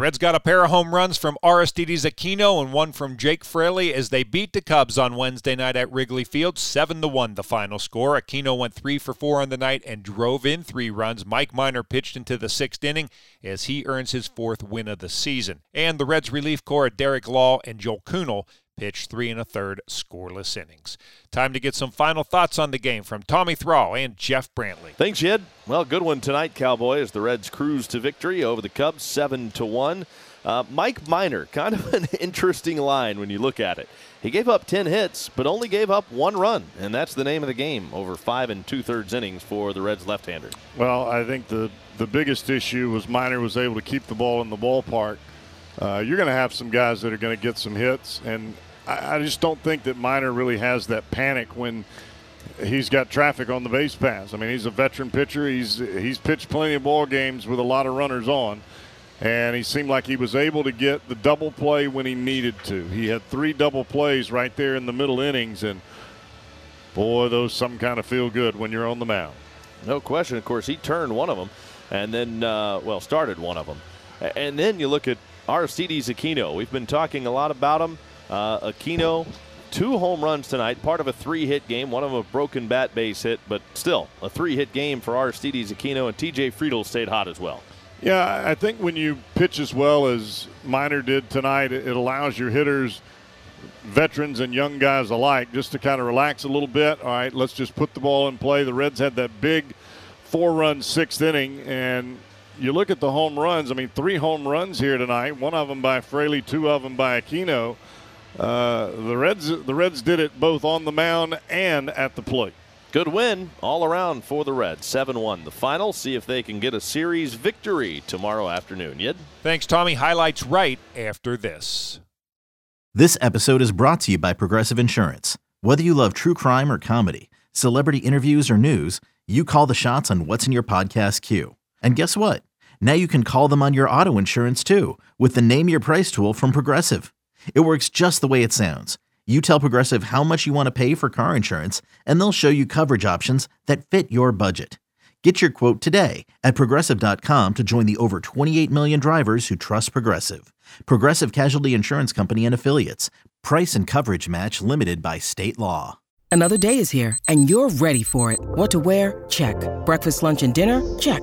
The Reds got a pair of home runs from Aristides Aquino and one from Jake Fraley as they beat the Cubs on Wednesday night at Wrigley Field, seven to one. The final score. Aquino went three for four on the night and drove in three runs. Mike Minor pitched into the sixth inning as he earns his fourth win of the season. And the Reds relief corps, Derek Law and Joel Kuhnel, pitched three and a third scoreless innings. Time to get some final thoughts on the game from Tommy Thrall and Jeff Brantley. Thanks, Jed. Well, good one tonight, Cowboy, as the Reds cruise to victory over the Cubs, seven to one. Uh, Mike Minor, kind of an interesting line when you look at it. He gave up 10 hits, but only gave up one run, and that's the name of the game over five and two thirds innings for the Reds left hander. Well, I think the, the biggest issue was Minor was able to keep the ball in the ballpark. Uh, you're going to have some guys that are going to get some hits, and I, I just don't think that Minor really has that panic when he's got traffic on the base pass. I mean, he's a veteran pitcher. He's he's pitched plenty of ball games with a lot of runners on, and he seemed like he was able to get the double play when he needed to. He had three double plays right there in the middle innings, and boy, those some kind of feel good when you're on the mound. No question. Of course, he turned one of them, and then uh, well started one of them, and then you look at Aristides Aquino. We've been talking a lot about him. Uh, Aquino, two home runs tonight, part of a three hit game, one of a broken bat base hit, but still a three hit game for Aristides Aquino, and TJ Friedl stayed hot as well. Yeah, I think when you pitch as well as Minor did tonight, it allows your hitters, veterans and young guys alike, just to kind of relax a little bit. All right, let's just put the ball in play. The Reds had that big four run sixth inning, and you look at the home runs. I mean, three home runs here tonight, one of them by Fraley, two of them by Aquino. Uh, the Reds, the Reds did it both on the mound and at the plate. Good win all around for the Reds. 7 1 the final. See if they can get a series victory tomorrow afternoon. Yid? Thanks, Tommy. Highlights right after this. This episode is brought to you by Progressive Insurance. Whether you love true crime or comedy, celebrity interviews or news, you call the shots on What's in Your Podcast queue. And guess what? Now you can call them on your auto insurance too with the Name Your Price tool from Progressive. It works just the way it sounds. You tell Progressive how much you want to pay for car insurance, and they'll show you coverage options that fit your budget. Get your quote today at progressive.com to join the over 28 million drivers who trust Progressive. Progressive Casualty Insurance Company and Affiliates. Price and coverage match limited by state law. Another day is here, and you're ready for it. What to wear? Check. Breakfast, lunch, and dinner? Check.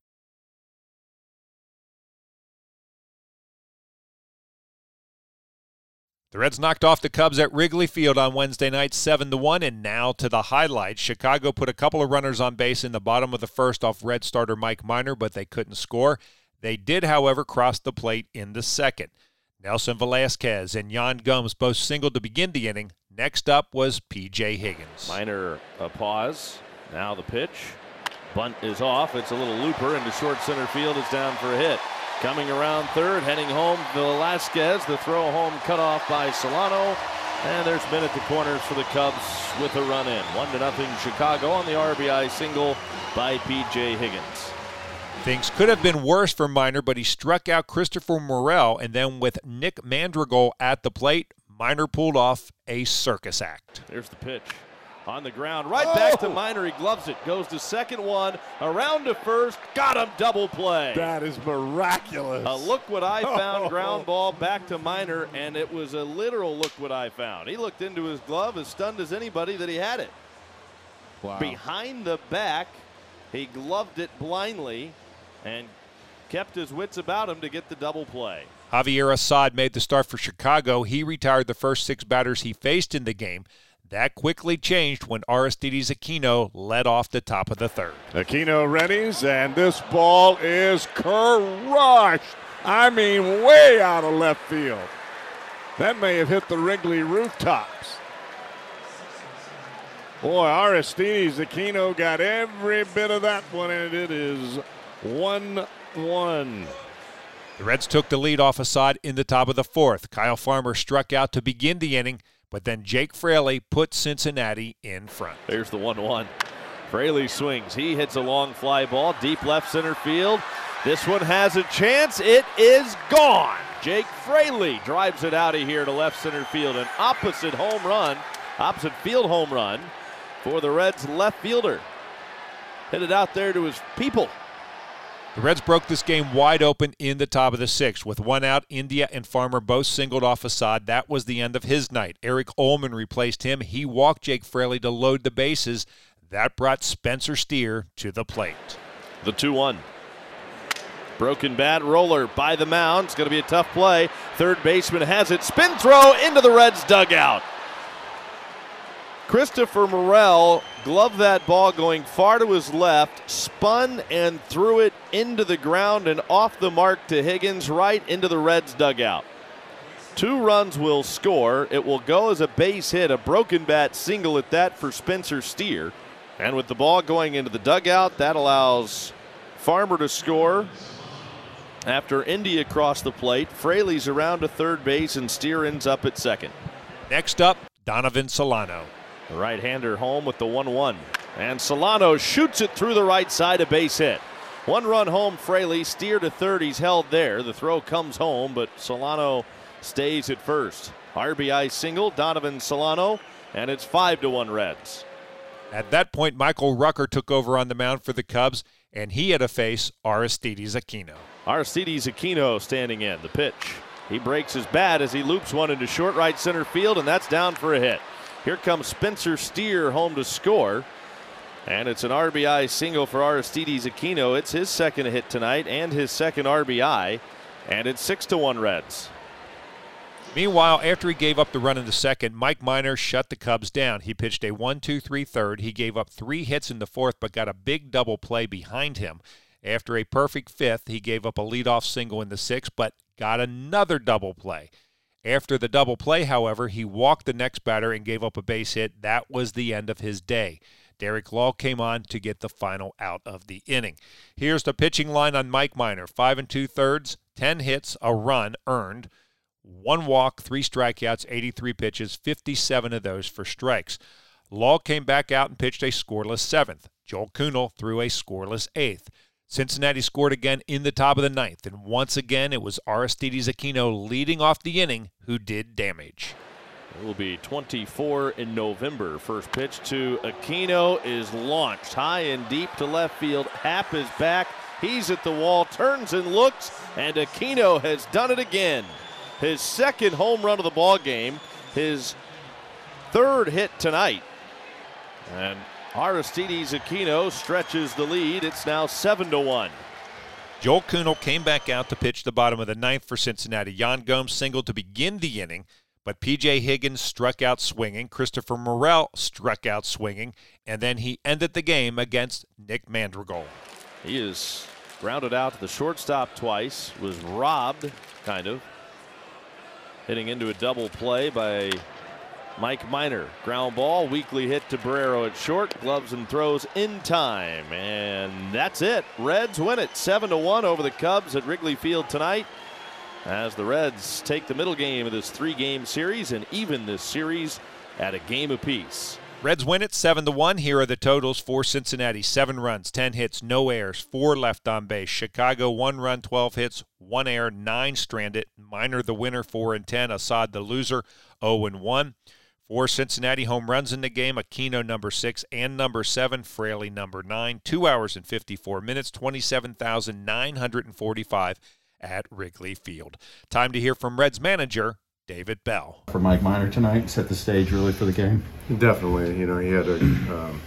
The Reds knocked off the Cubs at Wrigley Field on Wednesday night 7 to 1 and now to the highlights. Chicago put a couple of runners on base in the bottom of the first off Red starter Mike Minor but they couldn't score. They did, however, cross the plate in the second. Nelson Velazquez and Yan Gomes both singled to begin the inning. Next up was P.J. Higgins. Minor a pause. Now the pitch. Bunt is off. It's a little looper into short center field. It's down for a hit. Coming around third, heading home, Velazquez. The throw home cut off by Solano. And there's been at the corners for the Cubs with a run in. One to nothing Chicago on the RBI single by P.J. Higgins. Things could have been worse for Minor, but he struck out Christopher Morel, and then with Nick Madrigal at the plate, Minor pulled off a circus act. There's the pitch on the ground. Right oh. back to oh. Minor. He gloves it. Goes to second one. Around to first. Got him. Double play. That is miraculous. A look what I found ground ball back to Minor, and it was a literal look what I found. He looked into his glove as stunned as anybody that he had it. Wow. Behind the back, he gloved it blindly and kept his wits about him to get the double play. Javier Assad made the start for Chicago. He retired the first six batters he faced in the game. That quickly changed when Aristides Aquino led off the top of the third. Aquino readies, and this ball is crushed. I mean, way out of left field. That may have hit the Wrigley rooftops. Boy, Aristides Aquino got every bit of that one, and it is 1 1. The Reds took the lead off Assad in the top of the fourth. Kyle Farmer struck out to begin the inning, but then Jake Fraley put Cincinnati in front. There's the 1 1. Fraley swings. He hits a long fly ball, deep left center field. This one has a chance. It is gone. Jake Fraley drives it out of here to left center field. An opposite home run, opposite field home run for the Reds left fielder. Hit it out there to his people. The Reds broke this game wide open in the top of the sixth. With one out, India and Farmer both singled off Assad. That was the end of his night. Erich Uelmen replaced him. He walked Jake Fraley to load the bases. That brought Spencer Steer to the plate. The 2 1. Broken bat roller by the mound. It's going to be a tough play. Third baseman has it. Spin throw into the Reds dugout. Christopher Morel gloved that ball going far to his left, spun and threw it into the ground and off the mark to Higgins, right into the Reds dugout. Two runs will score. It will go as a base hit, a broken bat single at that for Spencer Steer. And with the ball going into the dugout, that allows Farmer to score. After India crossed the plate, Fraley's around to third base and Steer ends up at second. Next up, Donovan Solano. The right hander home with the 1 1. And Solano shoots it through the right side, a base hit. One run home, Fraley. Steer to third. He's held there. The throw comes home, but Solano stays at first. RBI single, Donovan Solano, and it's 5 to 1 Reds. At that point, Michael Rucker took over on the mound for the Cubs, and he had to face Aristides Aquino. Aristides Aquino standing in. The pitch. He breaks his bat as he loops one into short right center field, and that's down for a hit. Here comes Spencer Steer home to score. And it's an RBI single for Aristides Aquino. It's his second hit tonight and his second RBI. And it's 6 to 1 Reds. Meanwhile, after he gave up the run in the second, Mike Minor shut the Cubs down. He pitched a 1 2 3 third. He gave up three hits in the fourth, but got a big double play behind him. After a perfect fifth, he gave up a leadoff single in the sixth, but got another double play. After the double play, however, he walked the next batter and gave up a base hit. That was the end of his day. Derek Law came on to get the final out of the inning. Here's the pitching line on Mike Minor five and two thirds, 10 hits, a run earned, one walk, three strikeouts, 83 pitches, 57 of those for strikes. Law came back out and pitched a scoreless seventh. Joel Kuhnel threw a scoreless eighth. Cincinnati scored again in the top of the ninth, and once again it was Aristides Aquino leading off the inning who did damage. It will be 24 in November. First pitch to Aquino is launched high and deep to left field. Happ is back. He's at the wall, turns and looks, and Aquino has done it again. His second home run of the ball game, his third hit tonight. And Aristides Aquino stretches the lead. It's now 7 to 1. Joel Kuhnel came back out to pitch the bottom of the ninth for Cincinnati. Yan Gomes singled to begin the inning, but P.J. Higgins struck out swinging. Christopher Morel struck out swinging, and then he ended the game against Nick Madrigal. He is grounded out to the shortstop twice, was robbed, kind of. Hitting into a double play by Mike Minor. Ground ball, weakly hit to Barrero at short, gloves and throws in time. And that's it. Reds win it 7 to 1 over the Cubs at Wrigley Field tonight. As the Reds take the middle game of this three game series and even this series at a game apiece. Reds win it 7 to 1. Here are the totals for Cincinnati 7 runs, 10 hits, no errors, 4 left on base. Chicago 1 run, 12 hits, 1 error, 9 stranded. Minor the winner, 4 and 10. Assad the loser, 0 and 1. Four Cincinnati home runs in the game Aquino number six and number seven, Fraley number nine. Two hours and 54 minutes, 27,945 at Wrigley Field. Time to hear from Reds manager David Bell. For Mike Minor tonight, set the stage really for the game. Definitely, you know he had a um,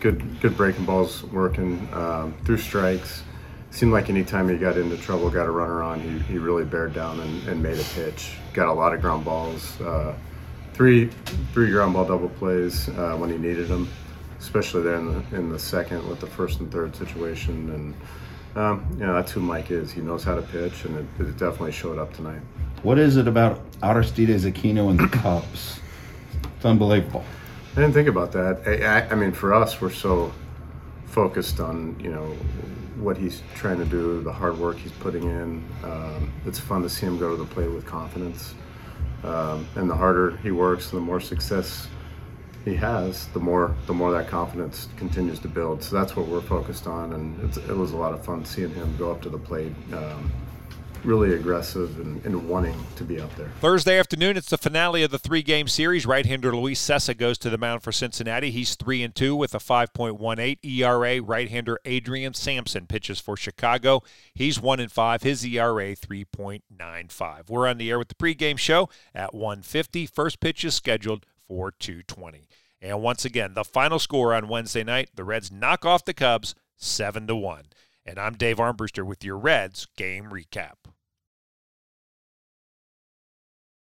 good good breaking balls working um, through strikes. Seemed like anytime he got into trouble, got a runner on, he, he really bared down and, and made a pitch. Got a lot of ground balls. Uh, three three ground ball double plays uh, when he needed them, especially there in the in the second with the first and third situation. And um, you know that's who Mike is. He knows how to pitch, and it, it definitely showed up tonight. What is it about Aristides Aquino and the Cubs? It's unbelievable. I didn't think about that. I, I, I mean, for us, we're so focused on you know what he's trying to do, the hard work he's putting in. Um, it's fun to see him go to the plate with confidence. Um, and the harder he works, the more success he has, the more the more that confidence continues to build. So that's what we're focused on, and it was a lot of fun seeing him go up to the plate. Um, really aggressive and, and, wanting to be out there. Thursday afternoon, it's the finale of the three-game series. Right-hander Luis Cessa goes to the mound for Cincinnati. He's three and two with a 5.18 ERA. Right-hander Adrian Sampson pitches for Chicago. He's one and five. His ERA 3.95. We're on the air with the pregame show at 1:50. First pitch is scheduled for 2:20. And once again, the final score on Wednesday night: the Reds knock off the Cubs seven to one. And I'm Dave Armbruster with your Reds game recap.